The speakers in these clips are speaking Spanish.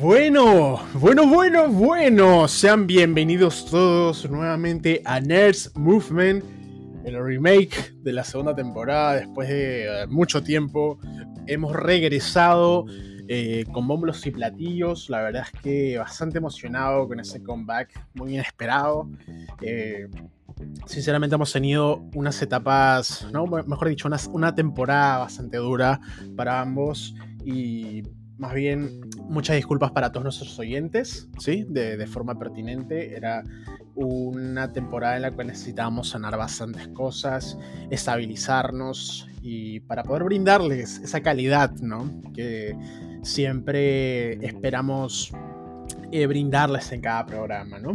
Bueno, bueno, bueno, bueno. Sean bienvenidos todos nuevamente a Nerds Movement, el remake de la segunda temporada. Después de eh, mucho tiempo, hemos regresado eh, con bombos y platillos. La verdad es que bastante emocionado con ese comeback, muy inesperado. Eh, sinceramente hemos tenido unas etapas, ¿no? mejor dicho, una, una temporada bastante dura para ambos y más bien muchas disculpas para todos nuestros oyentes, ¿sí? De, forma pertinente. Era una temporada en la que necesitábamos sanar bastantes cosas, estabilizarnos y para poder brindarles esa calidad, ¿no? Que siempre esperamos eh, brindarles en cada programa, ¿no?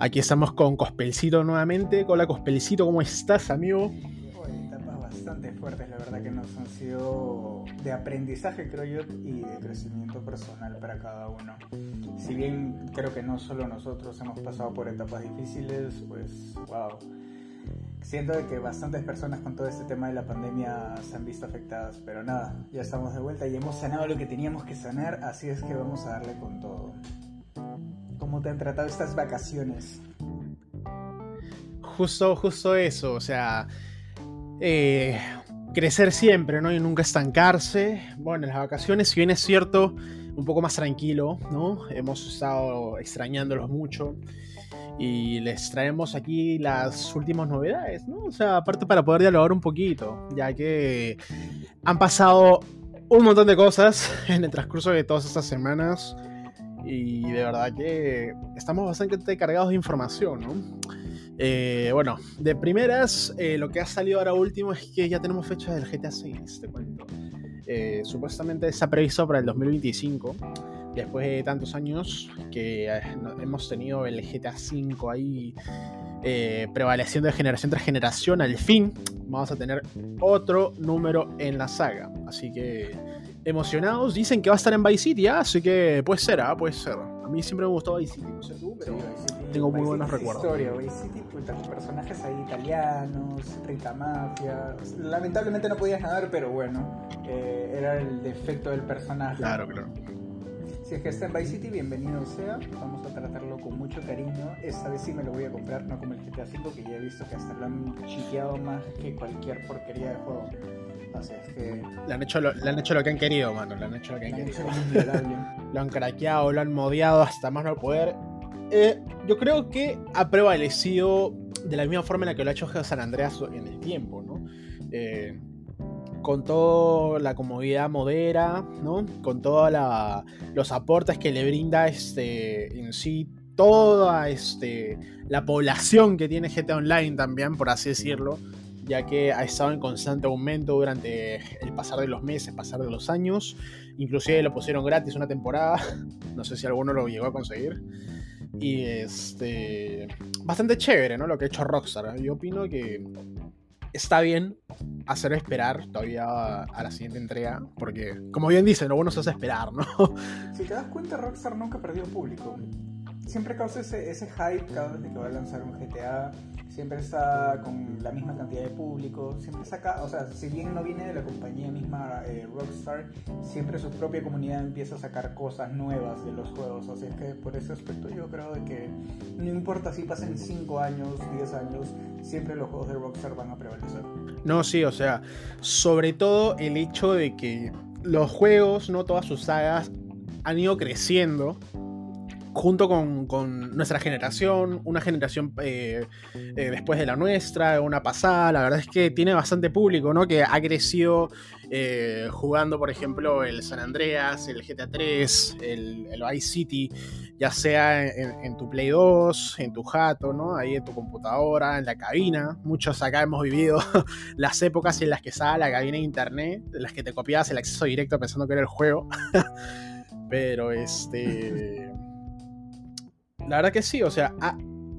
Aquí estamos con Cospelcito nuevamente. Hola Cospelcito, ¿cómo estás, amigo? Bastante fuertes, la verdad que nos han sido de aprendizaje, creo yo, y de crecimiento personal para cada uno. Si bien creo que no solo nosotros hemos pasado por etapas difíciles, pues, wow. Siento de que bastantes personas con todo este tema de la pandemia se han visto afectadas, pero nada, ya estamos de vuelta y hemos sanado lo que teníamos que sanar, así es que vamos a darle con todo. ¿Cómo te han tratado estas vacaciones? Justo, justo eso, o sea, eh, crecer siempre, ¿no? Y nunca estancarse. Bueno, en las vacaciones, si bien es cierto, un poco más tranquilo, ¿no? Hemos estado extrañándolos mucho. Y les traemos aquí las últimas novedades, ¿no? O sea, aparte para poder dialogar un poquito, ya que han pasado un montón de cosas en el transcurso de todas estas semanas. Y de verdad que estamos bastante cargados de información, ¿no? Eh, bueno, de primeras, eh, lo que ha salido ahora último es que ya tenemos fecha del GTA 6, te cuento. Eh, supuestamente está previsto para el 2025, después de tantos años que hemos tenido el GTA 5 ahí prevaleciendo de generación tras generación, al fin vamos a tener otro número en la saga. Así que emocionados, dicen que va a estar en Vice City, ¿ah? así que puede ser, ¿ah? puede ser. A mí siempre me gustó Vice City, no sé tú, pero tengo muy buenos recuerdos. Historia, Vice City, pues, con personajes ahí italianos, rica mafia. Lamentablemente no podías nadar, pero bueno, eh, era el defecto del personaje. Claro, claro. Si es que está en Vice City, bienvenido sea. Vamos a tratarlo con mucho cariño. Esta vez sí me lo voy a comprar, no como el GTA V, que ya he visto que hasta lo han chiqueado más que cualquier porquería de juego. Así es que. Le han hecho lo, le han hecho lo que han querido, mano. Le han hecho lo que han querido. lo han craqueado, lo han modeado hasta más no poder. Eh, yo creo que ha prevalecido de la misma forma en la que lo ha hecho San Andreas en el tiempo, ¿no? Eh, con toda la comodidad modera, ¿no? Con todos los aportes que le brinda este, en sí toda este, la población que tiene GTA Online también, por así decirlo, ya que ha estado en constante aumento durante el pasar de los meses, pasar de los años. Inclusive lo pusieron gratis una temporada, no sé si alguno lo llegó a conseguir. Y este. Bastante chévere, ¿no? Lo que ha hecho Rockstar. Yo opino que está bien hacer esperar todavía a la siguiente entrega. Porque, como bien dicen, lo bueno se hace esperar, ¿no? Si te das cuenta, Rockstar nunca perdió público. Siempre causa ese, ese hype cada vez que va a lanzar un GTA siempre está con la misma cantidad de público, siempre saca, o sea, si bien no viene de la compañía misma eh, Rockstar, siempre su propia comunidad empieza a sacar cosas nuevas de los juegos, así que por ese aspecto yo creo de que no importa si pasen 5 años, 10 años, siempre los juegos de Rockstar van a prevalecer. No, sí, o sea, sobre todo el hecho de que los juegos, no todas sus sagas, han ido creciendo junto con, nuestra generación, una generación eh, eh, después de la nuestra, una pasada, la verdad es que tiene bastante público, ¿no? Que ha crecido eh, jugando, por ejemplo, el San Andreas, el GTA 3, el, el Vice City, ya sea en, tu Play 2, en tu jato, ¿no? Ahí en tu computadora, en la cabina. Muchos acá hemos vivido las épocas en las que estaba la cabina de internet, en las que te copiabas el acceso directo pensando que era el juego. Pero este la verdad que sí, o sea,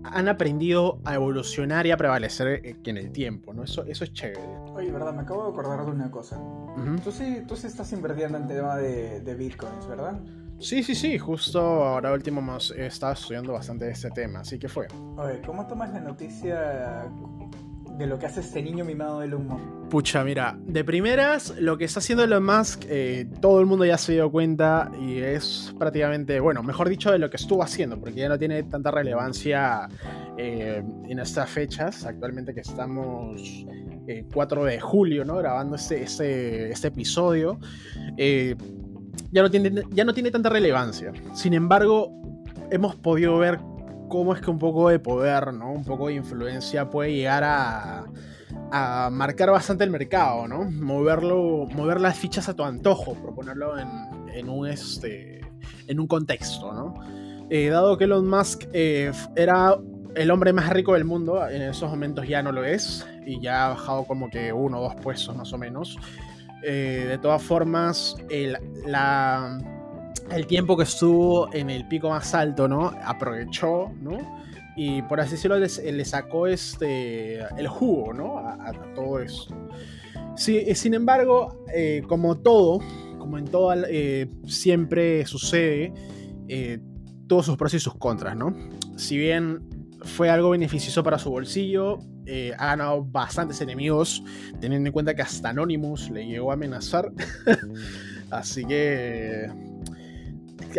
han aprendido a evolucionar y a prevalecer eh, en el tiempo, ¿no? Eso, eso es chévere. Oye, verdad, me acabo de acordar de una cosa. tú, sí, tú sí estás invirtiendo en tema de, de bitcoins, ¿verdad? Sí, sí, sí, justo ahora último hemos estado estudiando bastante este tema, así que fue. Oye, ¿cómo tomas la noticia de lo que hace este niño mimado del humo? Pucha, mira, de primeras, lo que está haciendo Elon Musk, eh, todo el mundo ya se dio cuenta y es prácticamente, bueno, mejor dicho, de lo que estuvo haciendo, porque ya no tiene tanta relevancia eh, en estas fechas, actualmente que estamos 4 de julio, ¿no? Grabando este, este, este episodio. ya, no tiene, ya no tiene tanta relevancia. Sin embargo, hemos podido ver cómo es que un poco de poder, ¿no? Un poco de influencia puede llegar a, marcar bastante el mercado, ¿no? Moverlo, mover las fichas a tu antojo, proponerlo en, en un, este, en un contexto, ¿no? Eh, dado que Elon Musk eh, era el hombre más rico del mundo, en esos momentos ya no lo es, y ya ha bajado como que uno o dos puestos más o menos. Eh, de todas formas, la, el tiempo que estuvo en el pico más alto, ¿no? Aprovechó, ¿no? Y por así decirlo, le, sacó este, el jugo, ¿no? A, todo esto. Sí, sin embargo, eh, como todo, como en todo eh, siempre sucede, eh, todos sus pros y sus contras, ¿no? Si bien fue algo beneficioso para su bolsillo, ha ganado bastantes enemigos, teniendo en cuenta que hasta Anonymous le llegó a amenazar. Así que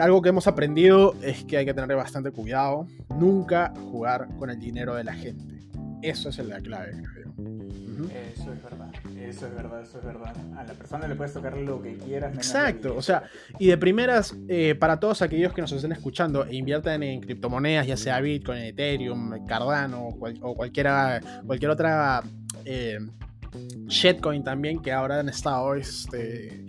algo que hemos aprendido es que hay que tener bastante cuidado. Nunca jugar con el dinero de la gente. Eso es la clave, creo Eso es verdad, eso es verdad, eso es verdad. A la persona le puedes tocar lo que quieras. Exacto, o sea, y de primeras, eh, para todos aquellos que nos estén escuchando e inviertan en criptomonedas, ya sea Bitcoin, Ethereum, Cardano o cualquiera, cualquier otra eh, shitcoin también que ahora han estado este,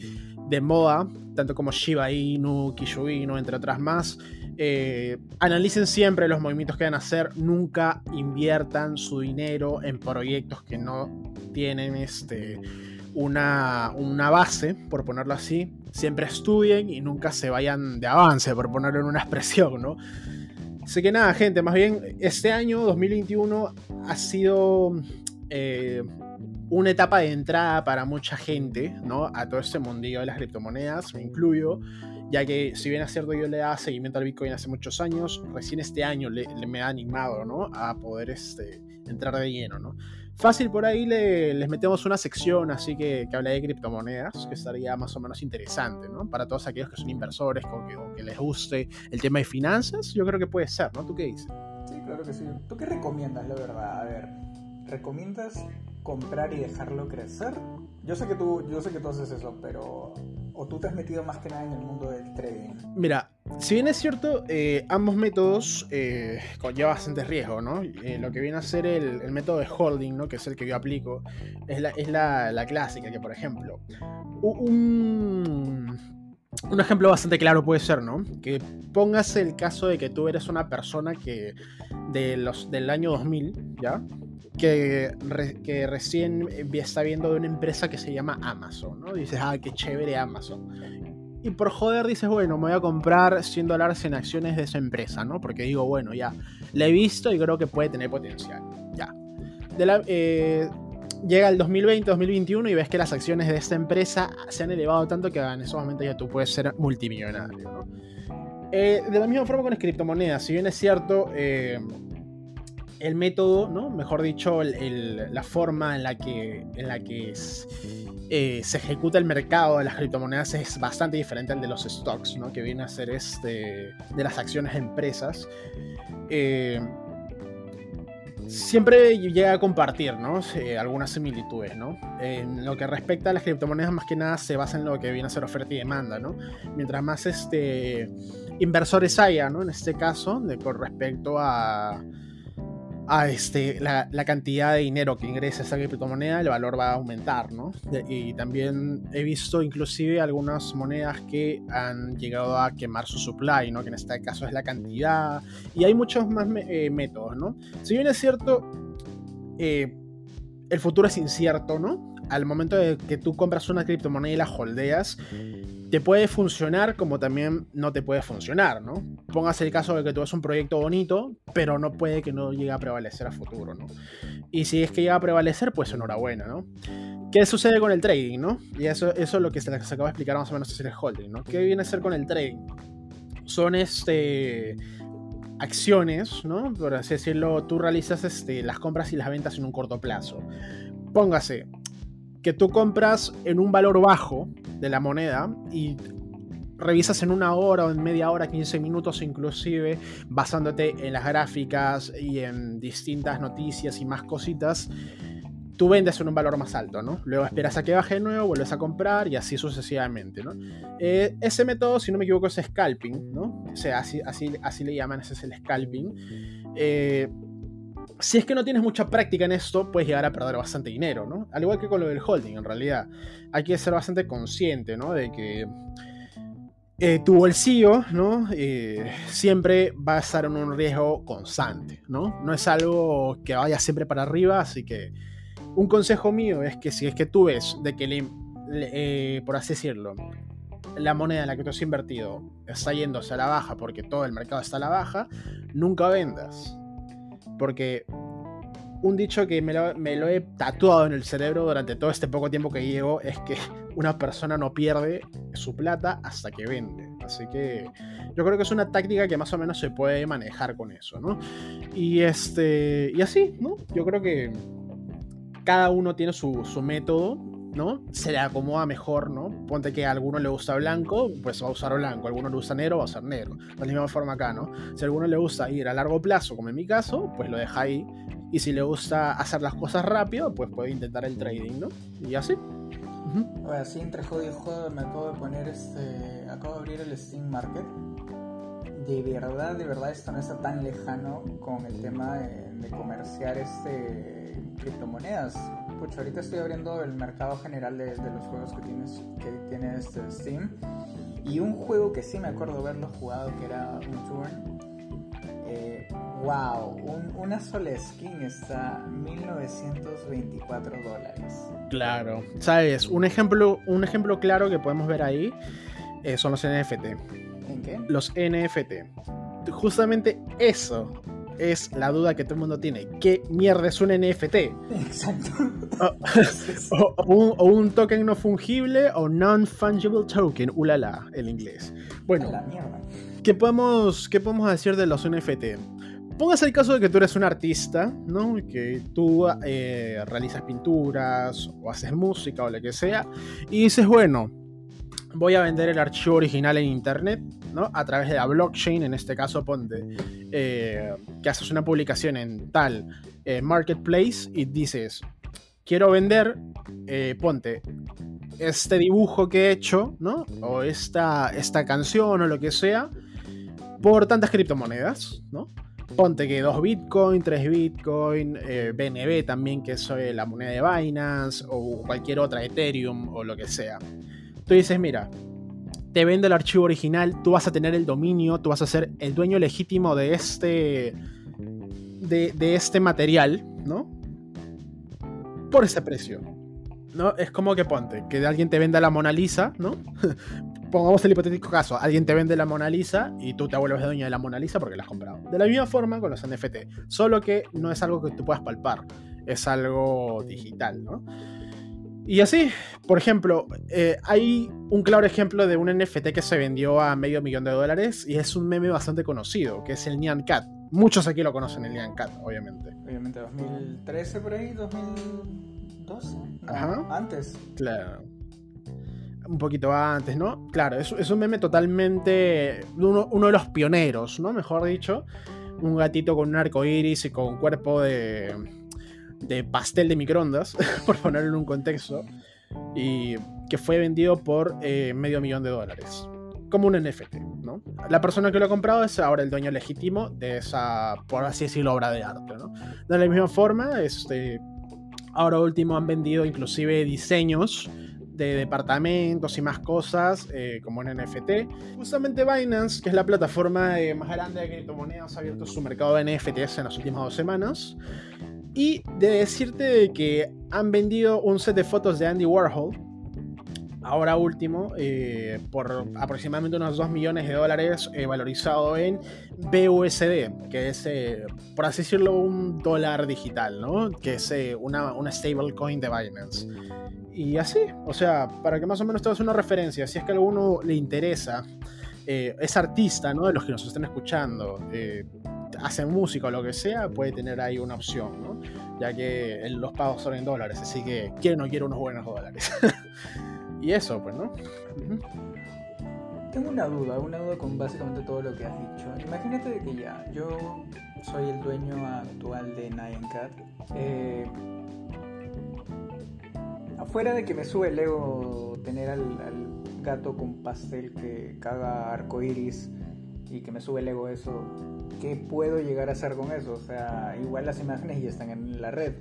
de moda, tanto como Shiba Inu, Kishu Inu, entre otras más. Eh, analicen siempre los movimientos que van a hacer, nunca inviertan su dinero en proyectos que no tienen este, una, una base, por ponerlo así. Siempre estudien y nunca se vayan de avance, por ponerlo en una expresión, ¿no? Así que nada, gente, más bien este año 2021 ha sido eh, una etapa de entrada para mucha gente, ¿no? A todo este mundillo de las criptomonedas, me incluyo, ya que si bien es cierto yo le daba seguimiento al Bitcoin hace muchos años, recién este año le, me ha animado, ¿no? A poder este, entrar de lleno, ¿no? Fácil por ahí les metemos una sección así que, que habla de criptomonedas, que estaría más o menos interesante, ¿no? Para todos aquellos que son inversores o que les guste el tema de finanzas, yo creo que puede ser, ¿no? ¿Tú qué dices? Sí, claro que sí. ¿Tú qué recomiendas, la verdad? A ver, ¿recomiendas comprar y dejarlo crecer? Yo sé que tú, yo sé que tú haces eso, pero ¿o tú te has metido más que nada en el mundo del trading? Mira, si bien es cierto, eh, ambos métodos eh, conllevan bastante riesgo, ¿no? Eh, lo que viene a ser el, método de holding, ¿no? Que es el que yo aplico, es la, es la, la clásica, que por ejemplo, un, un ejemplo bastante claro puede ser, ¿no? Que pongas el caso de que tú eres una persona que de los, del año 2000, ¿ya? Que, recién está viendo de una empresa que se llama Amazon, ¿no? Dices, ah, qué chévere Amazon. Y por joder dices, bueno, me voy a comprar 100 dólares en acciones de esa empresa, ¿no? Porque digo, bueno, ya, la he visto y creo que puede tener potencial. Ya. Eh, llega el 2020, 2021 y ves que las acciones de esta empresa se han elevado tanto que en ese momento ya tú puedes ser multimillonario, ¿no? Eh, de la misma forma con las criptomonedas, si bien es cierto, eh, el método, ¿no? Mejor dicho, la forma en la que, en la que eh, se ejecuta el mercado de las criptomonedas es bastante diferente al de los stocks, ¿no? Que viene a ser este, de las acciones de empresas. Eh, siempre llega a compartir, ¿no? algunas similitudes, ¿no? En lo que respecta a las criptomonedas, más que nada se basa en lo que viene a ser oferta y demanda, ¿no? Mientras más este, inversores haya, ¿no? En este caso, de, con respecto a a este, la, cantidad de dinero que ingresa esa criptomoneda, el valor va a aumentar, ¿no? y también he visto inclusive algunas monedas que han llegado a quemar su supply, ¿no? Que en este caso es la cantidad. Y hay muchos más eh, métodos, ¿no? Si bien es cierto, eh, el futuro es incierto, ¿no? Al momento de que tú compras una criptomoneda y la holdeas, te puede funcionar como también no te puede funcionar, ¿no? Pongas el caso de que tú es un proyecto bonito, pero no puede que no llegue a prevalecer a futuro, ¿no? Y si es que llega a prevalecer, pues enhorabuena, ¿no? ¿Qué sucede con el trading, no? Y eso, eso es lo que se, se acaba de explicar más o menos es el holding, ¿no? ¿Qué viene a ser con el trading? Son este acciones, ¿no? Por así decirlo, tú realizas este, las compras y las ventas en un corto plazo. Póngase que tú compras en un valor bajo de la moneda y revisas en una hora o en media hora, 15 minutos inclusive, basándote en las gráficas y en distintas noticias y más cositas, tú vendes en un valor más alto, ¿no? Luego esperas a que baje de nuevo, vuelves a comprar y así sucesivamente, ¿no? Eh, ese método, si no me equivoco, es scalping, ¿no? O sea, así, así, así le llaman, ese es el scalping. Eh, si es que no tienes mucha práctica en esto, puedes llegar a perder bastante dinero, ¿no? Al igual que con lo del holding, en realidad. Hay que ser bastante consciente, ¿no? De que eh, tu bolsillo, ¿no? Eh, siempre va a estar en un riesgo constante, ¿no? No es algo que vaya siempre para arriba, así que un consejo mío es que si es que tú ves de que, eh, por así decirlo, la moneda en la que tú has invertido está yéndose a la baja porque todo el mercado está a la baja, nunca vendas. Porque un dicho que me lo, he tatuado en el cerebro durante todo este poco tiempo que llevo es que una persona no pierde su plata hasta que vende. Así que yo creo que es una táctica que más o menos se puede manejar con eso, ¿no? Y este. Y así, ¿no? Yo creo que cada uno tiene su, su método ¿no? Se le acomoda mejor, ¿no? Ponte que a alguno le gusta blanco, pues va a usar blanco, a alguno le gusta negro, va a usar negro. De la misma forma acá, ¿no? Si a alguno le gusta ir a largo plazo, como en mi caso, pues lo deja ahí. Y si le gusta hacer las cosas rápido, pues puede intentar el trading, ¿no? Y así. así entre joder y joder me acabo de poner este. Acabo de abrir el Steam Market. De verdad, de verdad, esto no está tan lejano con el tema de, de comerciar este criptomonedas pucha, ahorita estoy abriendo el mercado general de, los juegos que, tienes, que tiene este Steam. Y un juego que sí me acuerdo haberlo jugado, que era un. Eh, wow, una sola skin está 1924 dólares. Claro, sabes, un ejemplo, un ejemplo claro que podemos ver ahí eh, son los NFT. ¿En qué? Los NFT. Justamente eso es la duda que todo el mundo tiene. ¿Qué mierda es un NFT? Exacto. O, un, token no fungible o non-fungible token. Ulala, el inglés. Bueno, ¿qué podemos, ¿qué podemos decir de los NFT? Póngase el caso de que tú eres un artista, ¿no? Que tú eh, realizas pinturas o haces música o lo que sea. Y dices, bueno, voy a vender el archivo original en internet, ¿no? A través de la blockchain, en este caso ponte eh, que haces una publicación en tal eh, marketplace y dices, quiero vender, eh, ponte, este dibujo que he hecho, ¿no? O esta, esta canción o lo que sea, por tantas criptomonedas, ¿no? Ponte que 2 Bitcoin, 3 Bitcoin, BNB también, que es la moneda de Binance, o cualquier otra, Ethereum o lo que sea. Tú dices, mira, te vende el archivo original, tú vas a tener el dominio, tú vas a ser el dueño legítimo de este, de, este material, ¿no? Por ese precio. ¿No? Es como que ponte, que alguien te venda la Mona Lisa, ¿no? Pongamos el hipotético caso, alguien te vende la Mona Lisa y tú te vuelves dueño de la Mona Lisa porque la has comprado. De la misma forma con los NFT, solo que no es algo que tú puedas palpar, es algo digital, ¿no? Y así, por ejemplo, eh, hay un claro ejemplo de un NFT que se vendió a medio millón de dólares y es un meme bastante conocido, que es el Nyan Cat. Muchos aquí lo conocen, el Nyan Cat, obviamente. Obviamente, 2013 por ahí, 2012. Ajá. Antes. Claro. Un poquito antes, ¿no? Claro, es, es un meme totalmente. Uno, uno de los pioneros, ¿no? Mejor dicho. Un gatito con un arco iris y con un cuerpo de de pastel de microondas, por ponerlo en un contexto, y que fue vendido por eh, medio millón de dólares. Como un NFT, ¿no? La persona que lo ha comprado es ahora el dueño legítimo de esa, por así decirlo, obra de arte, ¿no? De la misma forma, este, ahora último han vendido inclusive diseños de departamentos y más cosas eh, como en NFT. Justamente Binance, que es la plataforma eh, más grande de criptomonedas, ha abierto su mercado de NFTs en las últimas dos semanas y de decirte que han vendido un set de fotos de Andy Warhol, ahora último, eh, por aproximadamente unos 2 millones de dólares eh, valorizado en BUSD, que es, eh, por así decirlo, un dólar digital, ¿no? Que es una, una stablecoin de Binance. Y así, o sea, para que más o menos te una referencia, si es que a alguno le interesa es artista, ¿no? De los que nos estén escuchando, hacen música o lo que sea, puede tener ahí una opción, ¿no? Ya que los pagos son en dólares, así que quiere o no quiere unos buenos dólares. y eso, pues, ¿no? Tengo una duda, una duda con básicamente todo lo que has dicho. Imagínate que ya, yo soy el dueño actual de Nine Cat. Eh, afuera de que me sube el ego tener al, gato con pastel que caga arcoiris y que me sube el ego eso, ¿qué puedo llegar a hacer con eso? O sea, igual las imágenes ya están en la red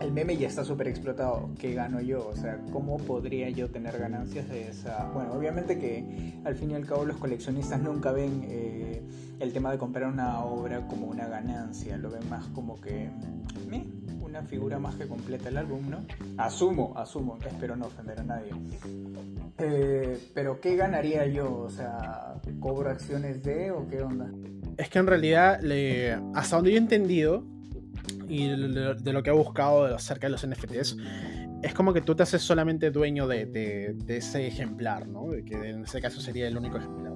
el meme ya está súper explotado. ¿Qué gano yo? O sea, ¿cómo podría yo tener ganancias de esa? Bueno, obviamente que al fin y al cabo los coleccionistas nunca ven eh, el tema de comprar una obra como una ganancia. Lo ven más como que una figura más que completa el álbum, ¿no? Asumo, asumo. Espero no ofender a nadie. Eh, pero ¿qué ganaría yo? O sea, ¿cobro acciones de o qué onda? Es que en realidad, hasta donde yo he entendido, y de, lo que ha buscado acerca de los NFTs, es como que tú te haces solamente dueño de, ese ejemplar, ¿no? que en ese caso sería el único ejemplar.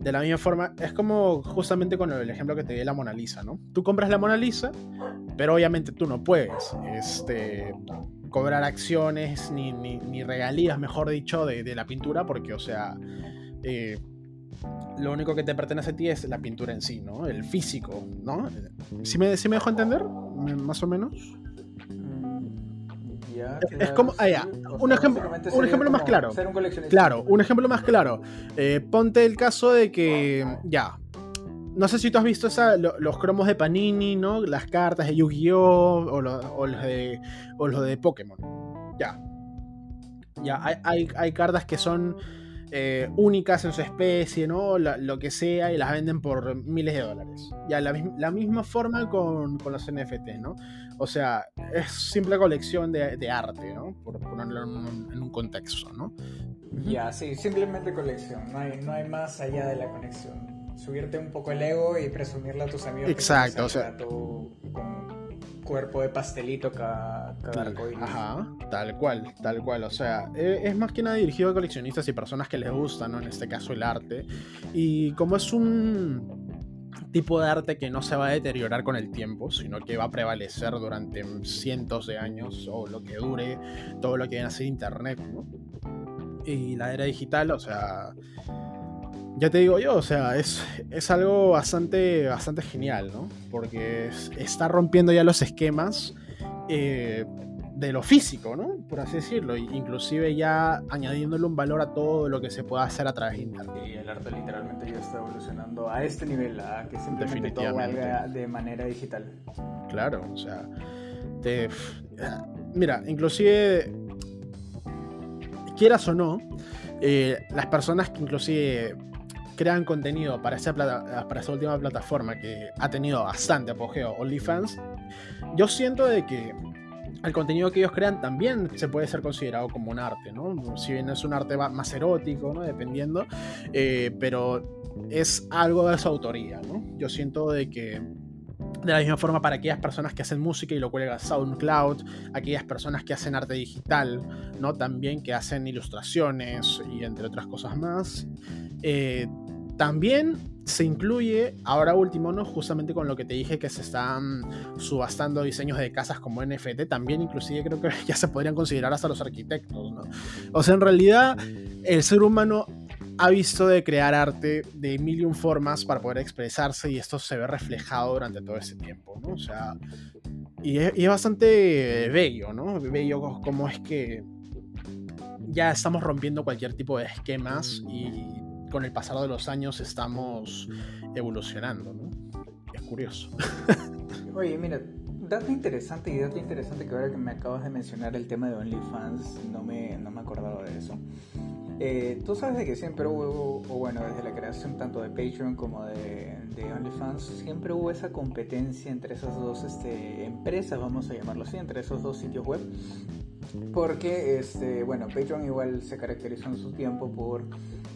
De la misma forma, es como justamente con el ejemplo que te di la Mona Lisa, ¿no? Tú compras la Mona Lisa, pero obviamente tú no puedes este, cobrar acciones ni, ni, regalías, mejor dicho, de, la pintura, porque, o sea, eh, lo único que te pertenece a ti es la pintura en sí, ¿no? El físico, ¿no? ¿Sí me, me dejo entender? Más o menos. Mm, es como, ah, un, ejemplo, un ejemplo más claro. claro, un ejemplo más claro. Eh, ponte el caso de que, ya, no sé si tú has visto esa, los cromos de Panini, ¿no? Las cartas de Yu-Gi-Oh! O, los de, o los de Pokémon. Ya. Ya, hay, hay, hay cartas que son eh, únicas en su especie, ¿no? lo que sea, y las venden por miles de dólares. Ya, la, la misma forma con, con, los NFT, ¿no? O sea, es simple colección de, arte, ¿no? Por ponerlo en un, contexto, ¿no? Ya, sí, simplemente colección, no hay, no hay más allá de la conexión. Subirte un poco el ego y presumirle a tus amigos. Exacto, o sea cuerpo de pastelito cada, cada Ajá, tal cual, tal cual. O sea, e, es más que nada dirigido a coleccionistas y personas que les gusta, ¿no? En este caso el arte. Y como es un tipo de arte que no se va a deteriorar con el tiempo, sino que va a prevalecer durante cientos de años o lo que dure todo lo que viene a ser Internet, ¿no? Y la era digital, o sea, ya te digo yo, o sea, es, es algo bastante, bastante genial, ¿no? Porque está rompiendo ya los esquemas eh, de lo físico, ¿no? Por así decirlo, inclusive ya añadiéndole un valor a todo lo que se pueda hacer a través de Internet. Y el arte literalmente ya está evolucionando a este nivel, a que simplemente todo valga de manera digital. Claro, o sea, mira, inclusive, quieras o no, eh, las personas que inclusive crean contenido para esa, para esa última plataforma que ha tenido bastante apogeo, OnlyFans, yo siento de que el contenido que ellos crean también se puede ser considerado como un arte, ¿no? Si bien es un arte más erótico, ¿no? Dependiendo, eh, pero es algo de su autoría, ¿no? Yo siento de que de la misma forma para aquellas personas que hacen música y lo cuelgan SoundCloud, aquellas personas que hacen arte digital, ¿no? También que hacen ilustraciones y entre otras cosas más. Eh, también se incluye, ahora último, ¿no? Justamente con lo que te dije que se están subastando diseños de casas como NFT, también inclusive creo que ya se podrían considerar hasta los arquitectos, ¿no? O sea, en realidad el ser humano ha visto de crear arte de mil y un formas para poder expresarse y esto se ve reflejado durante todo ese tiempo, ¿no? O sea, y es, y es bastante bello, ¿no? Bello como es que ya estamos rompiendo cualquier tipo de esquemas y con el pasar de los años estamos evolucionando, ¿no? Es curioso. Oye, mira, dato interesante y dato interesante que ahora que me acabas de mencionar el tema de OnlyFans, no me, no me acordaba de eso. Eh, tú sabes de que siempre hubo, o bueno, desde la creación tanto de Patreon como de, de OnlyFans, siempre hubo esa competencia entre esas dos este, empresas, vamos a llamarlo así, entre esos dos sitios web. Porque, este, bueno, Patreon igual se caracterizó en su tiempo por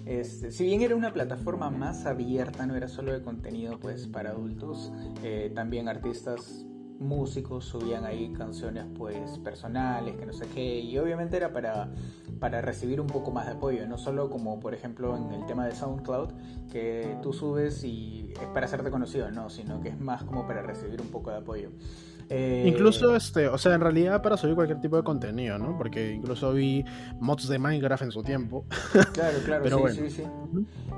este, si bien era una plataforma más abierta, no era solo de contenido pues para adultos, eh, también artistas músicos subían ahí canciones pues personales, que no sé qué, y obviamente era para, para recibir un poco más de apoyo, no solo como por ejemplo en el tema de SoundCloud, que tú subes y es para hacerte conocido, no, sino que es más como para recibir un poco de apoyo. Eh, incluso, este, o sea, en realidad para subir cualquier tipo de contenido, ¿no? Porque incluso vi mods de Minecraft en su tiempo. Claro, claro, Pero sí, sí, sí.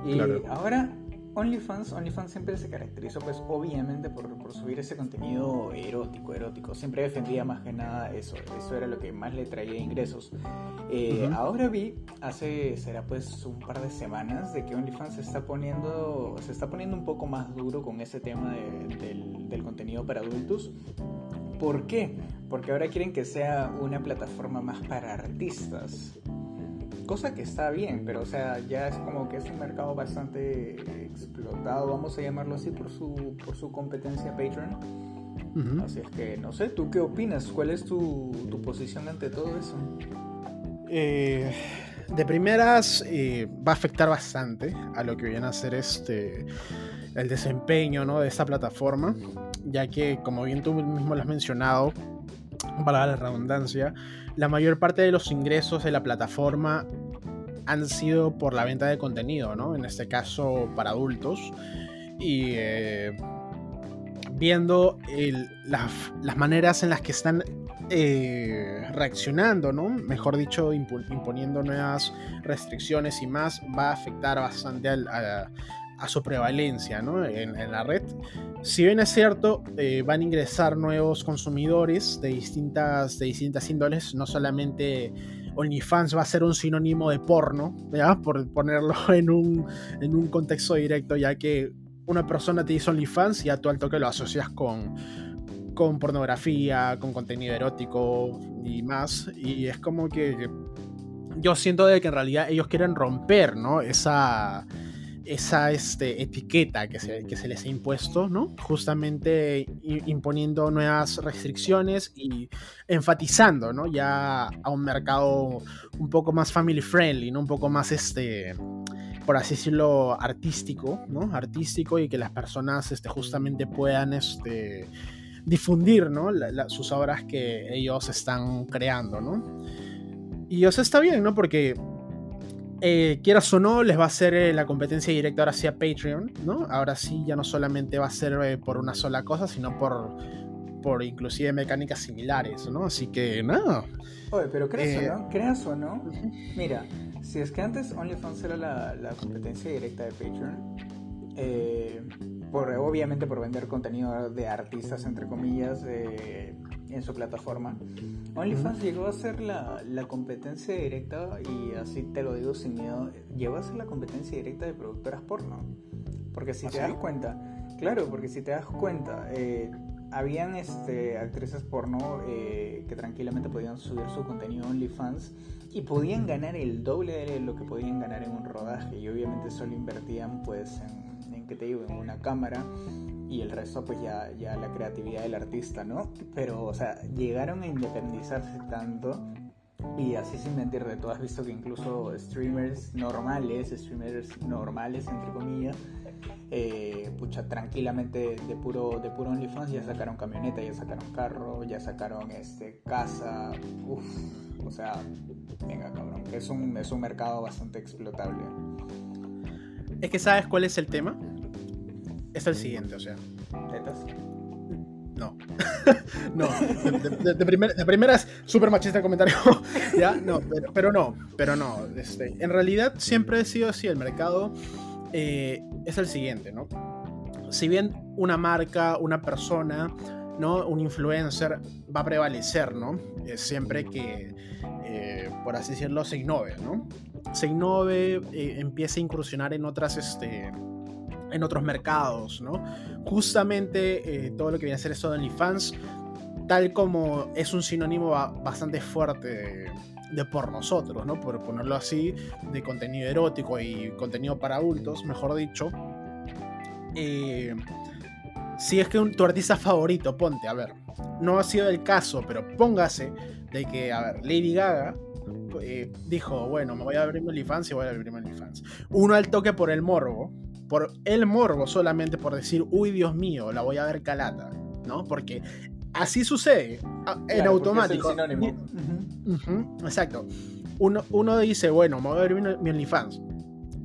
Y ahora OnlyFans, OnlyFans siempre se caracterizó, pues obviamente por, subir ese contenido erótico, erótico. Siempre defendía más que nada eso. Eso era lo que más le traía ingresos. Eh, ahora vi, hace, será pues un par de semanas, de que OnlyFans se está poniendo, se está poniendo un poco más duro con ese tema del, del contenido para adultos. ¿Por qué? Porque ahora quieren que sea una plataforma más para artistas. Cosa que está bien, pero o sea, ya es como que es un mercado bastante explotado, vamos a llamarlo así, por su, por su competencia Patreon. Así es que, no sé, ¿tú qué opinas? ¿Cuál es tu, tu posición ante todo eso? Eh, de primeras, eh, va a afectar bastante a lo que viene a ser este, el desempeño ¿no? de esta plataforma, ya que, como bien tú mismo lo has mencionado, para la redundancia, la mayor parte de los ingresos de la plataforma han sido por la venta de contenido, ¿no? En este caso para adultos. Y eh, viendo las maneras en las que están eh, reaccionando, ¿no? Mejor dicho, imponiendo nuevas restricciones y más, va a afectar bastante a, su prevalencia ¿no? en, la red. Si bien es cierto, eh, van a ingresar nuevos consumidores de distintas, de distintas índoles, no solamente OnlyFans va a ser un sinónimo de porno, ¿ya? por ponerlo en un, en un contexto directo, ya que una persona te dice OnlyFans y a tu alto que lo asocias con, con pornografía, con contenido erótico y más. Y es como que yo siento de que en realidad ellos quieren romper, ¿no? Esa, esa este, etiqueta que se, que se, les ha impuesto, ¿no? Justamente imponiendo nuevas restricciones y enfatizando, ¿no? Ya a un mercado un poco más family friendly, ¿no? Un poco más, este, por así decirlo, artístico, ¿no? Artístico y que las personas, este, justamente puedan, este, difundir, ¿no? sus obras que ellos están creando, ¿no? Y eso está bien, ¿no? Porque eh, quieras o no, les va a ser eh, la competencia directa ahora sí a Patreon, ¿no? Ahora sí ya no solamente va a ser eh, por una sola cosa, sino por, por inclusive mecánicas similares, ¿no? Así que nada. Oye, pero creas o no, creas o no, mira, si es que antes OnlyFans era la, la competencia directa de Patreon, por, obviamente por vender contenido de artistas, entre comillas, en su plataforma. OnlyFans llegó a ser la, la, competencia directa, y así te lo digo sin miedo, llegó a ser la competencia directa de productoras porno. Porque si ¿Ah, te das cuenta, claro, porque si te das cuenta, eh, habían este, actrices porno eh, que tranquilamente podían subir su contenido a OnlyFans y podían ganar el doble de lo que podían ganar en un rodaje. Y obviamente solo invertían pues en, en ¿qué te digo? En una cámara y el resto pues ya, ya la creatividad del artista, ¿no? Pero, o sea, llegaron a independizarse tanto y así sin mentir de todo, has visto que incluso streamers normales, streamers normales entre comillas, eh, pucha, tranquilamente de puro, de puro OnlyFans ya sacaron camioneta, ya sacaron carro, ya sacaron este, casa, uff, o sea, venga cabrón, es un, es un mercado bastante explotable. Es que sabes cuál es el tema, es el siguiente, o sea. ¿Tetas? No. no. De, de, primera es súper machista el comentario. ¿Ya? No, pero, no. Pero no. Este, en realidad siempre ha sido así. El mercado eh, es el siguiente, ¿no? Si bien una marca, una persona, ¿no? Un influencer va a prevalecer, ¿no? Siempre que, eh, por así decirlo, se innove, ¿no? Se innove, eh, empiece a incursionar en otras, este en otros mercados, ¿no? Justamente eh, todo lo que viene a ser esto de OnlyFans, tal como es un sinónimo bastante fuerte de, por nosotros, ¿no? Por ponerlo así, de contenido erótico y contenido para adultos, mejor dicho. Eh, si es que un, tu artista favorito, ponte, a ver, no ha sido el caso, pero póngase de que, a ver, Lady Gaga eh, dijo, bueno, me voy a abrir OnlyFans y voy a abrir OnlyFans. Uno al toque por el morbo, por el morbo solamente por decir, uy Dios mío, la voy a ver calata, ¿no? Porque así sucede, en automático. exacto. Uno, uno, dice, bueno, me voy a ver mi OnlyFans.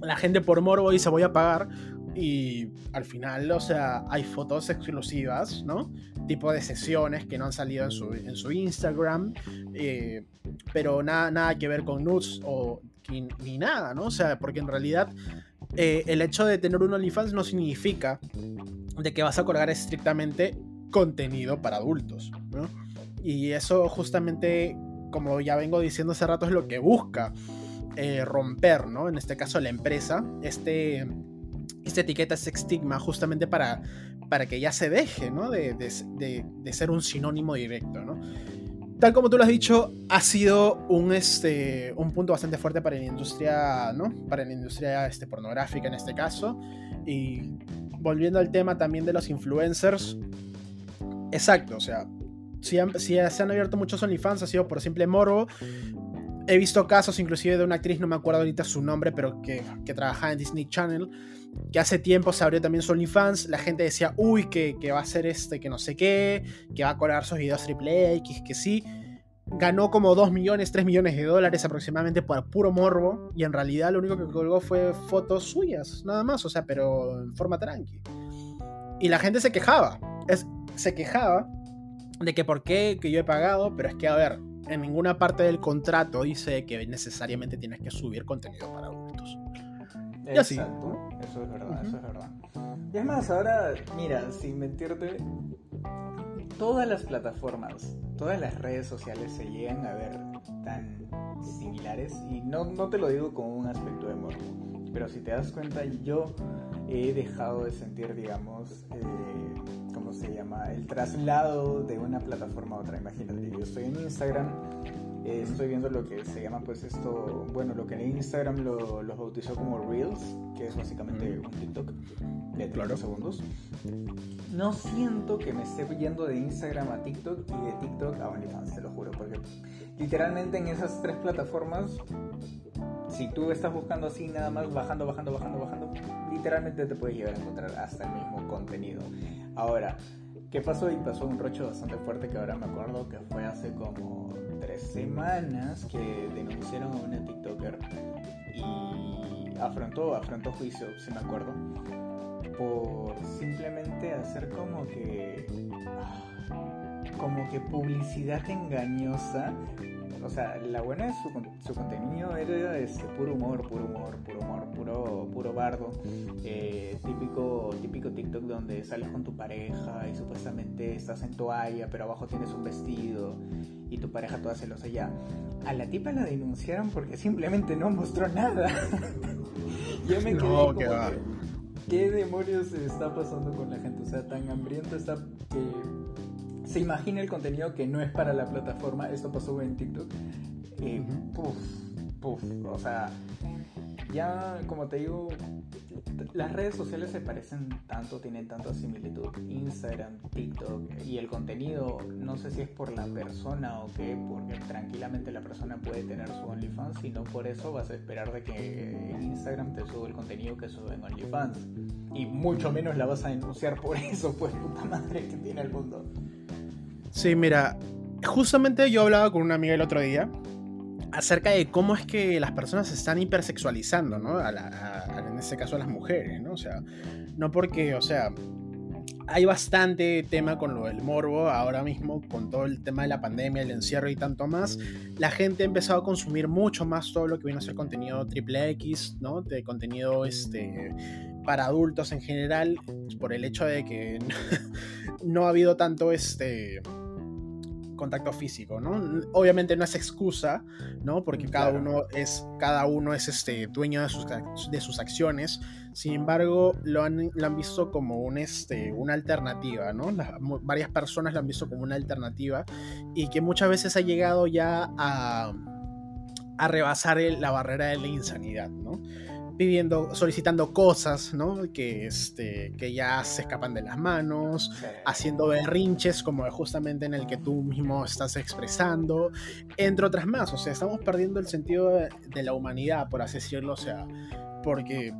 La gente por morbo dice, voy a pagar. Y al final, o sea, hay fotos exclusivas, ¿no? Tipo de sesiones que no han salido en su, en su Instagram, eh, pero nada, nada que ver con nudes o ni, nada, ¿no? O sea, porque en realidad eh, el hecho de tener un OnlyFans no significa de que vas a colgar estrictamente contenido para adultos, ¿no? Y eso justamente, como ya vengo diciendo hace rato, es lo que busca eh, romper, ¿no? En este caso la empresa, este esta etiqueta, este estigma, justamente para, para que ya se deje, ¿no? De, de, ser un sinónimo directo, ¿no? Tal como tú lo has dicho, ha sido un, este, un punto bastante fuerte para la industria, ¿no? Para la industria este, pornográfica en este caso. Y volviendo al tema también de los influencers, exacto, o sea, si, si se han abierto muchos OnlyFans ha sido por simple morbo, he visto casos inclusive de una actriz, no me acuerdo ahorita su nombre, pero que, que trabajaba en Disney Channel, que hace tiempo se abrió también su OnlyFans, la gente decía, uy, que, que, va a ser este, que no sé qué, que va a colar sus videos triple X, que sí. Ganó como 2 millones, 3 millones de dólares aproximadamente por puro morbo, y en realidad lo único que colgó fue fotos suyas, nada más, o sea, pero en forma tranqui. Y la gente se quejaba, es, se quejaba de que por qué, que yo he pagado, pero es que, a ver, en ninguna parte del contrato dice que necesariamente tienes que subir contenido para Exacto, eso es verdad, eso es verdad. Y es más, ahora, mira, sin mentirte, todas las plataformas, todas las redes sociales se llegan a ver tan similares y no, no te lo digo con un aspecto de morbo, pero si te das cuenta, yo he dejado de sentir, digamos, eh, ¿cómo se llama? El traslado de una plataforma a otra. Imagínate, yo estoy en Instagram, eh, estoy viendo lo que se llama, pues esto, bueno, lo que en Instagram lo, lo bautizó como Reels, que es básicamente un TikTok de 30 segundos. No siento que me esté yendo de Instagram a TikTok y de TikTok a OnlyFans, te lo juro, porque literalmente en esas tres plataformas si tú estás buscando así nada más, bajando, bajando, bajando, bajando, literalmente te puedes llegar a encontrar hasta el mismo contenido. Ahora, ¿qué pasó? Y pasó un rocho bastante fuerte que ahora me acuerdo que fue hace como tres semanas que denunciaron a una TikToker y afrontó, afrontó juicio, si me acuerdo, por simplemente hacer como que ah, como que publicidad engañosa o sea, la buena es su, su contenido era este, puro humor, puro humor, puro humor, puro, puro bardo. Eh, típico, típico TikTok donde sales con tu pareja y supuestamente estás en toalla, pero abajo tienes un vestido y tu pareja toda celosa ya. A la tipa la denunciaron porque simplemente no mostró nada. Yo me quedé como ¿qué demonios está pasando con la gente? O sea, tan hambriento está que se imagina el contenido que no es para la plataforma. Esto pasó en TikTok. Eh, puf, puf. O sea, ya como te digo, las redes sociales se parecen tanto, tienen tanta similitud. Instagram, TikTok y el contenido, no sé si es por la persona o qué, porque tranquilamente la persona puede tener su OnlyFans y no por eso vas a esperar de que Instagram te suba el contenido que sube en OnlyFans. Y mucho menos la vas a denunciar por eso, pues puta madre que tiene el mundo. Sí, mira, justamente yo hablaba con una amiga el otro día acerca de cómo es que las personas se están hipersexualizando, ¿no? en este caso a las mujeres, ¿no? O sea, no porque, o sea, hay bastante tema con lo del morbo ahora mismo, con todo el tema de la pandemia, el encierro y tanto más. La gente ha empezado a consumir mucho más todo lo que viene a ser contenido triple X, ¿no? De contenido este, para adultos en general, por el hecho de que no ha habido tanto este contacto físico, ¿no? Obviamente no es excusa, ¿no? Porque cada uno es, cada uno es este, dueño de sus, de sus acciones. Sin embargo, lo han, lo han visto como un, este, una alternativa, ¿no? varias personas lo han visto como una alternativa y que muchas veces ha llegado ya a, a rebasar la barrera de la insanidad, ¿no? Pidiendo, solicitando cosas, ¿no? Que, este, que ya se escapan de las manos, haciendo berrinches como justamente en el que tú mismo estás expresando, entre otras más. O sea, estamos perdiendo el sentido de, la humanidad, por así decirlo. O sea, porque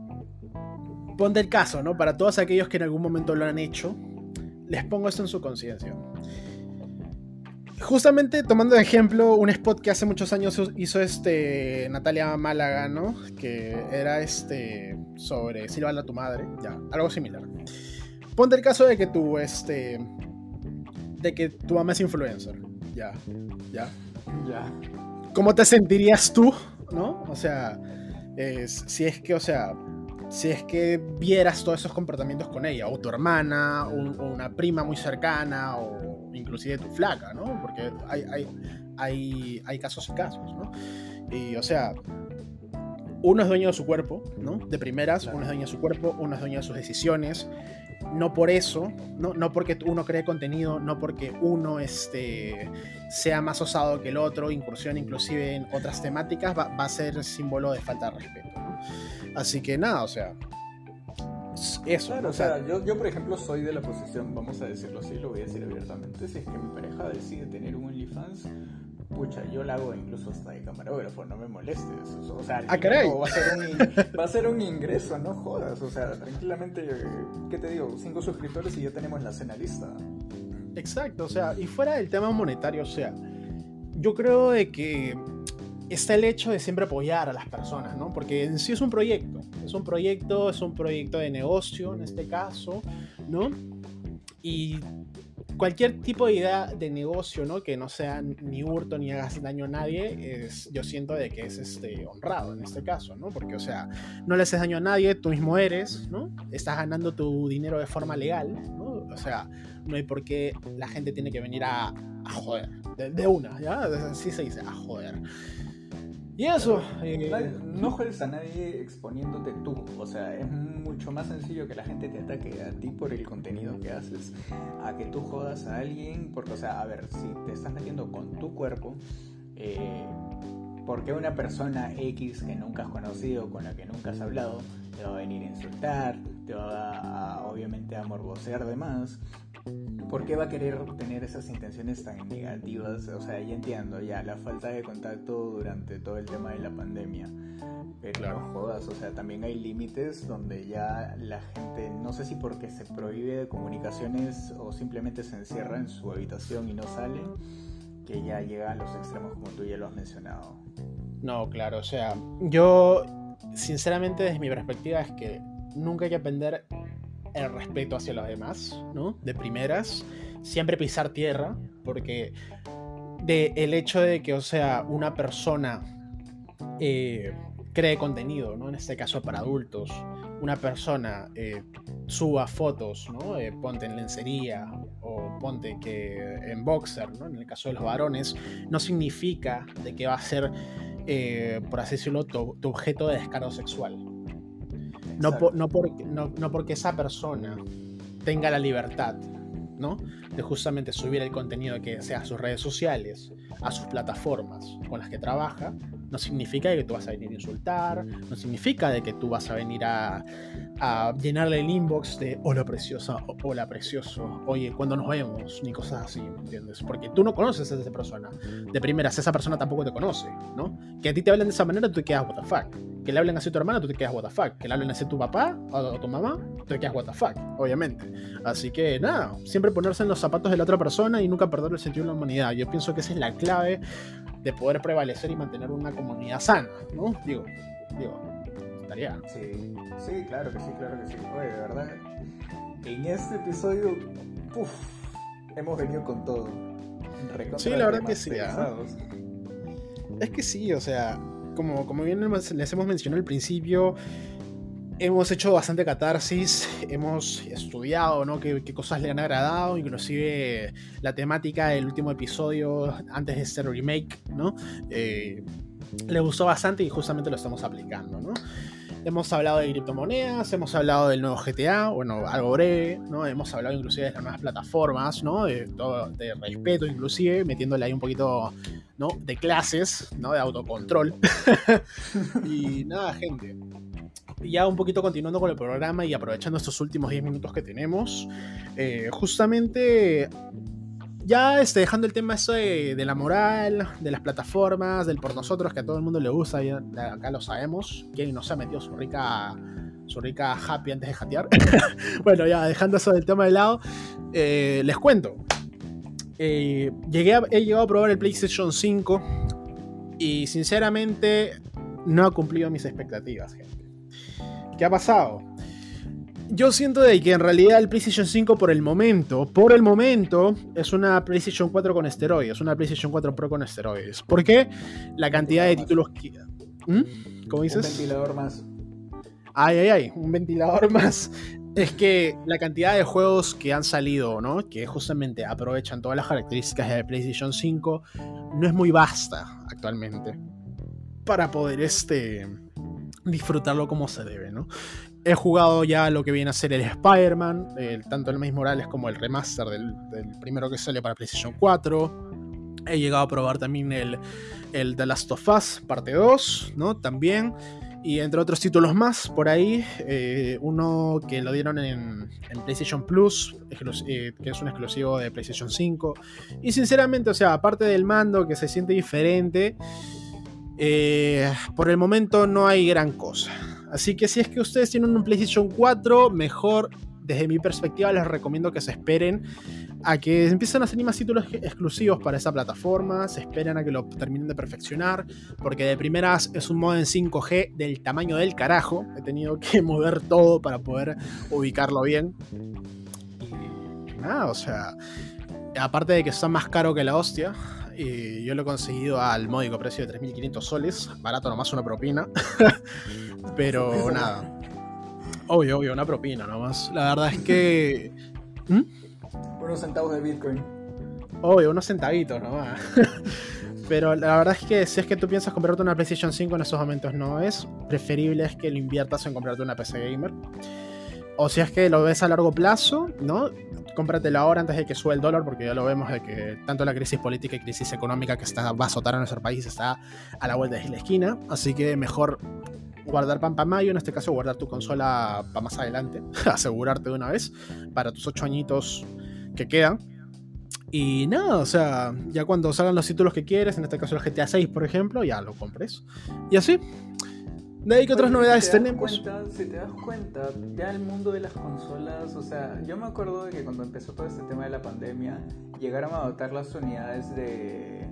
ponte el caso, ¿no? Para todos aquellos que en algún momento lo han hecho, les pongo esto en su conciencia. Justamente tomando de ejemplo un spot que hace muchos años hizo este Natalia Málaga, ¿no? Que era este sobre Silva a tu madre, ya, algo similar. Ponte el caso de que tú, este, de que tu mamá es influencer, ya, ya, ya. ¿Cómo te sentirías tú, no? O sea, si es que, o sea, si es que vieras todos esos comportamientos con ella, o tu hermana, o, una prima muy cercana, o inclusive tu flaca, ¿no? Porque hay, hay, hay, hay casos y casos, ¿no? Y, o sea, uno es dueño de su cuerpo, ¿no? De primeras, uno es dueño de su cuerpo, uno es dueño de sus decisiones. No por eso, no, no porque uno cree contenido, no porque uno este, sea más osado que el otro, incursión inclusive en otras temáticas, va, va a ser símbolo de falta de respeto. ¿no? Así que nada, o sea, eso. o sea, yo, yo, por ejemplo soy de la posición, vamos a decirlo así, lo voy a decir abiertamente, si es que mi pareja decide tener un OnlyFans, pucha, yo la hago incluso hasta de camarógrafo, no me molestes. O sea, ah, Va, a ser un, va a ser un ingreso, no jodas. O sea, tranquilamente, ¿qué te digo? Cinco suscriptores y ya tenemos la cena lista. Exacto, o sea, y fuera del tema monetario, o sea, yo creo de que está el hecho de siempre apoyar a las personas, ¿no? Porque en sí es un proyecto, es un proyecto, es un proyecto de negocio en este caso, ¿no? Y cualquier tipo de idea de negocio, ¿no? Que no sea ni hurto ni hagas daño a nadie, es, yo siento de que es este, honrado en este caso, ¿no? Porque, o sea, no le haces daño a nadie, tú mismo eres, ¿no? Estás ganando tu dinero de forma legal, ¿no? O sea, no hay por qué la gente tiene que venir a, joder, de, de, una, ¿ya? Así se dice, a joder. Y eso. Eh, no jodes a nadie exponiéndote tú. O sea, es mucho más sencillo que la gente te ataque a ti por el contenido que haces, a que tú jodas a alguien. Porque, o sea, a ver, si te estás metiendo con tu cuerpo, eh, porque una persona X que nunca has conocido, con la que nunca has hablado, te va a venir a insultar, te va a, obviamente a morbosear de más. ¿Por qué va a querer tener esas intenciones tan negativas? O sea, ya entiendo, ya la falta de contacto durante todo el tema de la pandemia. Pero claro. no jodas, o sea, también hay límites donde ya la gente, no sé si porque se prohíbe de comunicaciones o simplemente se encierra en su habitación y no sale, que ya llega a los extremos como tú ya lo has mencionado. No, claro, o sea, yo sinceramente desde mi perspectiva es que nunca hay que aprender el respeto hacia los demás, ¿no? De primeras, siempre pisar tierra, porque de el hecho de que, o sea, una persona eh, cree contenido, ¿no? En este caso para adultos, una persona eh, suba fotos, ¿no? Eh, ponte en lencería o ponte que en boxer, ¿no? En el caso de los varones, no significa de que va a ser, por así decirlo, tu objeto de descargo sexual. No, no, porque, no, no, porque esa persona tenga la libertad, ¿no? De justamente subir el contenido que sea a sus redes sociales, a sus plataformas con las que trabaja, no significa que tú vas a venir a insultar, no significa de que tú vas a venir a, a llenarle el inbox de hola preciosa, hola precioso, oye, cuando nos vemos, ni cosas así, ¿entiendes? Porque tú no conoces a esa persona. De primeras, esa persona tampoco te conoce, ¿no? Que a ti te hablen de esa manera, tú te quedas what the fuck. Que le hablen así a tu hermana, tú te quedas what the fuck. Que le hablen así a tu papá o a tu mamá, tú te quedas what the fuck, obviamente. Así que nada, siempre ponerse en los zapatos de la otra persona y nunca perder el sentido de la humanidad. Yo pienso que esa es la clave de poder prevalecer y mantener una comunidad sana, ¿no? Digo, digo, Sí, sí, claro que sí, claro que sí. Oye, de verdad, en este episodio, puff, hemos venido con todo. sí, la verdad que sí. ¿ah? Es que sí, o sea, como, como bien les hemos mencionado al principio, hemos hecho bastante catarsis, hemos estudiado ¿no? qué, cosas le han agradado, inclusive la temática del último episodio antes de ser remake, ¿no? Eh, le gustó bastante y justamente lo estamos aplicando, ¿no? Hemos hablado de criptomonedas, hemos hablado del nuevo GTA, bueno, algo breve, ¿no? Hemos hablado inclusive de las nuevas plataformas, ¿no? De, todo, de respeto inclusive, metiéndole ahí un poquito, ¿no? De clases, ¿no? De autocontrol. y nada, gente. Ya un poquito continuando con el programa y aprovechando estos últimos 10 minutos que tenemos, eh, justamente ya este, dejando el tema de, la moral, de las plataformas, del por nosotros, que a todo el mundo le gusta, y acá lo sabemos. ¿Quién no se ha metido su rica, su rica happy antes de jatear? bueno, ya dejando eso del tema de lado, eh, les cuento. Eh, llegué he llegado a probar el PlayStation 5 y sinceramente no ha cumplido mis expectativas, gente. ¿Qué ha pasado? Yo siento de que en realidad el PlayStation 5 por el momento, por el momento, es una PlayStation 4 con esteroides, una PlayStation 4 Pro con esteroides. ¿Por qué? La cantidad de títulos que... ¿Mm? ¿Cómo dices? Un ventilador más. Ay, ay, ay, un ventilador más. Es que la cantidad de juegos que han salido, ¿no? Que justamente aprovechan todas las características de PlayStation 5, no es muy vasta actualmente. Para poder este disfrutarlo como se debe, ¿no? He jugado ya lo que viene a ser el Spider-Man, tanto el Miles Morales como el remaster del, primero que sale para PlayStation 4. He llegado a probar también el, el The Last of Us, parte 2, ¿no? También. Y entre otros títulos más por ahí, eh, uno que lo dieron en, PlayStation Plus, eh, que es un exclusivo de PlayStation 5. Y sinceramente, o sea, aparte del mando que se siente diferente, eh, por el momento no hay gran cosa. Así que si es que ustedes tienen un PlayStation 4, mejor, desde mi perspectiva, les recomiendo que se esperen a que empiecen a salir más títulos exclusivos para esa plataforma, se esperan a que lo terminen de perfeccionar, porque de primeras es un modo en 5G del tamaño del carajo, he tenido que mover todo para poder ubicarlo bien. Y nada, o sea, aparte de que está más caro que la hostia, y yo lo he conseguido al módico precio de 3.500 soles, barato nomás una propina. Pero nada. Obvio, obvio, una propina nomás. La verdad es que. ¿Mm? Unos centavos de Bitcoin. Obvio, unos centavitos nomás. Pero la verdad es que si es que tú piensas comprarte una PlayStation 5 en estos momentos no es. Preferible es que lo inviertas en comprarte una PC gamer. O si es que lo ves a largo plazo, ¿no? Cómpratelo ahora antes de que suba el dólar, porque ya lo vemos de que tanto la crisis política y crisis económica que está, va a azotar a nuestro país está a la vuelta de la esquina. Así que mejor guardar pan para mayo, en este caso guardar tu consola para más adelante, asegurarte de una vez, para tus ocho añitos que quedan. Y nada, o sea, ya cuando salgan los títulos que quieres, en este caso el GTA 6, por ejemplo, ya lo compres. Y así. De ahí que otras novedades tenemos. si te das cuenta, ya el mundo de las consolas, o sea, yo me acuerdo de que cuando empezó todo este tema de la pandemia, llegaron a dotar las unidades de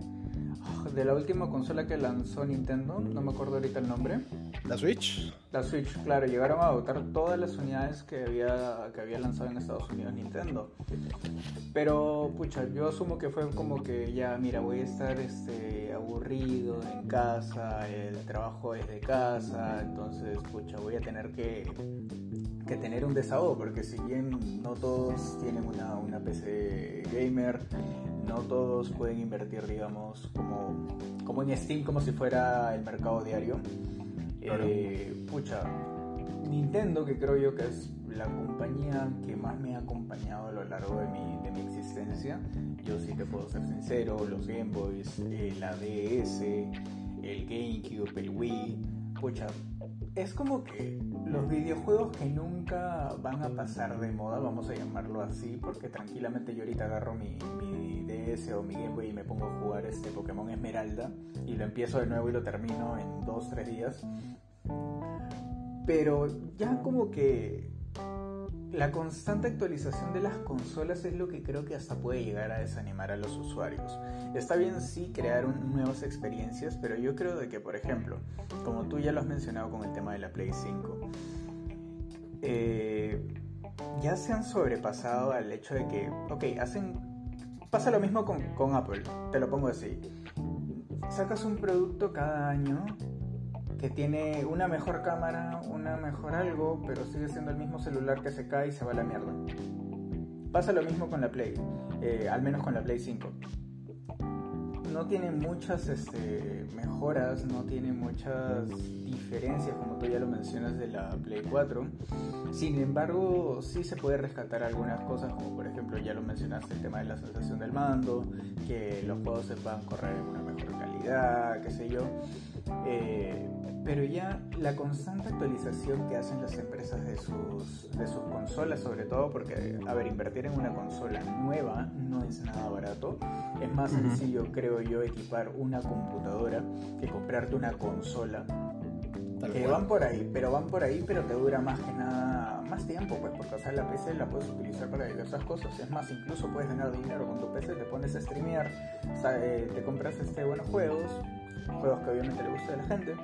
de la última consola que lanzó Nintendo, no me acuerdo ahorita el nombre. ¿La Switch? La Switch, claro, llegaron a dotar todas las unidades que había, que había lanzado en Estados Unidos Nintendo. Pero, pucha, yo asumo que fue como que ya, mira, voy a estar este, aburrido en casa, el trabajo es de casa, entonces, pucha, voy a tener que, que tener un desahogo, porque si bien no todos tienen una, una PC gamer, no todos pueden invertir, digamos, como, como en Steam, como si fuera el mercado diario. Eh, pucha, Nintendo, que creo yo que es la compañía que más me ha acompañado a lo largo de mi, de mi existencia, yo sí te puedo ser sincero, los Game Boys, eh, la DS, el GameCube, el Wii, pucha, es como que los videojuegos que nunca van a pasar de moda, vamos a llamarlo así, porque tranquilamente yo ahorita agarro mi, mi DS o mi Game Boy y me pongo a jugar este Pokémon Esmeralda y lo empiezo de nuevo y lo termino en 2-3 días. Pero ya como que la constante actualización de las consolas es lo que creo que hasta puede llegar a desanimar a los usuarios. Está bien sí crear nuevas experiencias, pero yo creo de que, por ejemplo, como tú ya lo has mencionado con el tema de la Play 5, eh, ya se han sobrepasado al hecho de que, ok, hacen... Pasa lo mismo con, con Apple, te lo pongo así. Sacas un producto cada año que tiene una mejor cámara, una mejor algo, pero sigue siendo el mismo celular que se cae y se va a la mierda. Pasa lo mismo con la Play, eh, al menos con la Play 5. No tiene muchas este, mejoras, no tiene muchas diferencias, como tú ya lo mencionas, de la Play 4. Sin embargo, sí se puede rescatar algunas cosas, como por ejemplo, ya lo mencionaste, el tema de la sensación del mando, que los juegos se puedan correr en una mejor calidad, qué sé yo. Eh, pero ya la constante actualización que hacen las empresas de sus, de sus consolas, sobre todo porque, a ver, invertir en una consola nueva no es nada barato. Es más sencillo, creo yo, equipar una computadora que comprarte una consola Que van por ahí, pero van por ahí, pero te dura más que nada, más tiempo, pues, porque o sea, la PC la puedes utilizar para diversas cosas. Es más, incluso puedes ganar dinero con tu PC, te pones a streamear, o sea, eh, te compras este buenos juegos, juegos que obviamente le gusta a la gente,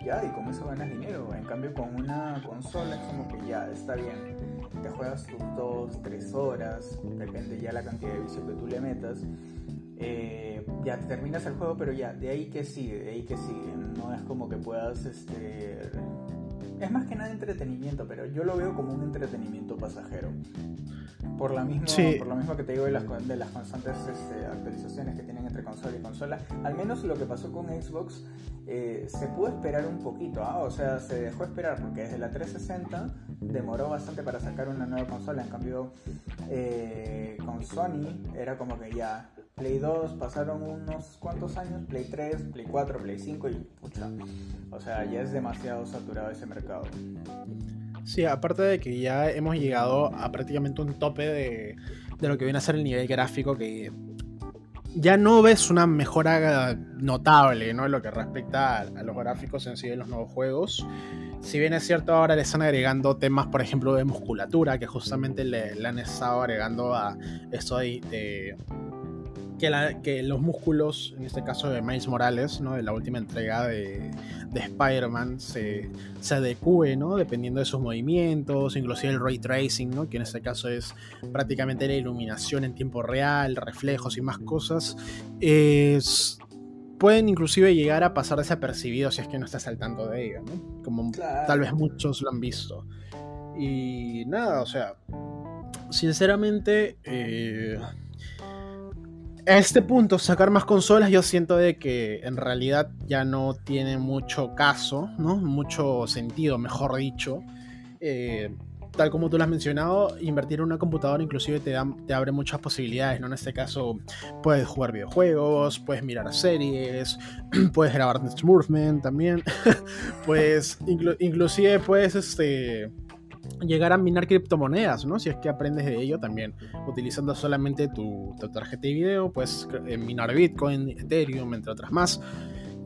y ya, y con eso ganas dinero. En cambio, con una consola es como que ya, está bien, te juegas tus 2, 3 horas, depende ya la cantidad de vicio que tú le metas. Eh, ya terminas el juego, pero ya, de ahí que sigue, de ahí que sigue. No es como que puedas, este... Es más que nada entretenimiento, pero yo lo veo como un entretenimiento pasajero. Por la misma, por lo mismo que te digo de las, de las constantes este, actualizaciones que tienen entre consola y consola, al menos lo que pasó con Xbox eh, se pudo esperar un poquito, ¿ah? o sea, se dejó esperar porque desde la 360 demoró bastante para sacar una nueva consola, en cambio eh, con Sony era como que ya Play 2 pasaron unos cuantos años, Play 3, Play 4, Play 5 y pucha, o sea, ya es demasiado saturado ese mercado. Sí, aparte de que ya hemos llegado a prácticamente un tope de, lo que viene a ser el nivel gráfico, que ya no ves una mejora notable ¿no? en lo que respecta a, los gráficos en sí de los nuevos juegos. Si bien es cierto, ahora le están agregando temas, por ejemplo, de musculatura, que justamente le, han estado agregando a esto de que, los músculos, en este caso de Miles Morales, ¿no? de la última entrega de, Spider-Man, se, se adecue, ¿no? dependiendo de sus movimientos, inclusive el ray tracing, ¿no? que en este caso es prácticamente la iluminación en tiempo real, reflejos y más cosas. pueden inclusive llegar a pasar desapercibidos si es que no estás al tanto de ello, ¿no? como tal vez muchos lo han visto. Y nada, o sea, sinceramente... Eh, a este punto, sacar más consolas, yo siento de que en realidad ya no tiene mucho caso, ¿no? Mucho sentido, mejor dicho. Eh, tal como tú lo has mencionado, invertir en una computadora inclusive te, te abre muchas posibilidades, ¿no? En este caso, puedes jugar videojuegos, puedes mirar series, puedes grabar Movement también, pues inclusive puedes, este llegar a minar criptomonedas, ¿no? Si es que aprendes de ello también, utilizando solamente tu, tarjeta de video, puedes eh, minar Bitcoin, Ethereum, entre otras más.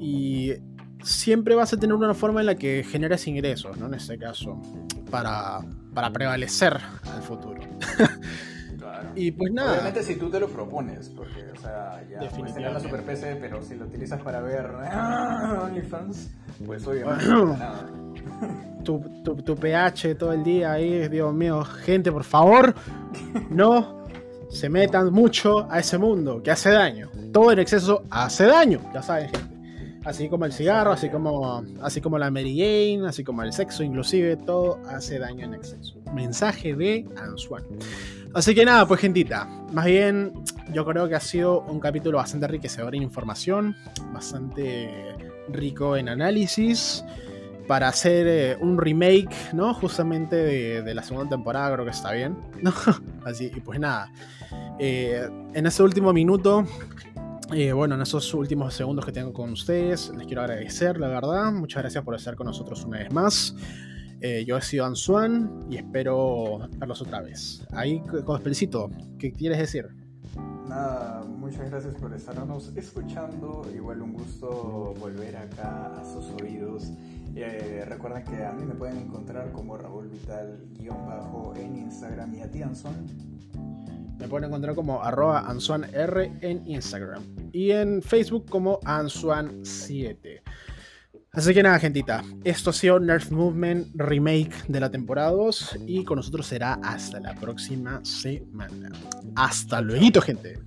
Y siempre vas a tener una forma en la que generas ingresos, ¿no? En este caso, para, para prevalecer al futuro. Y pues nada. Obviamente si tú te lo propones, porque, o sea, ya puedes tener la super PC, pero si lo utilizas para ver OnlyFans, pues obviamente nada tu, tu, pH todo el día ahí, Dios mío, gente, por favor, no se metan mucho a ese mundo que hace daño. Todo en exceso hace daño, ya saben, gente. Así como el cigarro, así como, así como la Mary Jane, así como el sexo, inclusive, todo hace daño en exceso. Mensaje de Ansuan. Así que nada, pues gentita, más bien yo creo que ha sido un capítulo bastante enriquecedor en información, bastante rico en análisis para hacer eh, un remake, ¿no? Justamente de, la segunda temporada, creo que está bien, ¿no? Así, y pues nada. Eh, en ese último minuto, eh, bueno, en esos últimos segundos que tengo con ustedes, les quiero agradecer, la verdad. Muchas gracias por estar con nosotros una vez más. Yo he sido Ansuan y espero verlos otra vez. Ahí, Cospelcito, ¿qué quieres decir? Nada, muchas gracias por estarnos escuchando. Igual un gusto volver acá a sus oídos. Eh, recuerden que a mí me pueden encontrar como Raúl Vital-bajo en Instagram y a ti, Anson. Me pueden encontrar como arroba R en Instagram. Y en Facebook como Ansuan7. Así que nada, gentita. Esto ha sido Nerf Movement Remake de la temporada 2. Y con nosotros será hasta la próxima semana. Hasta luego, gente.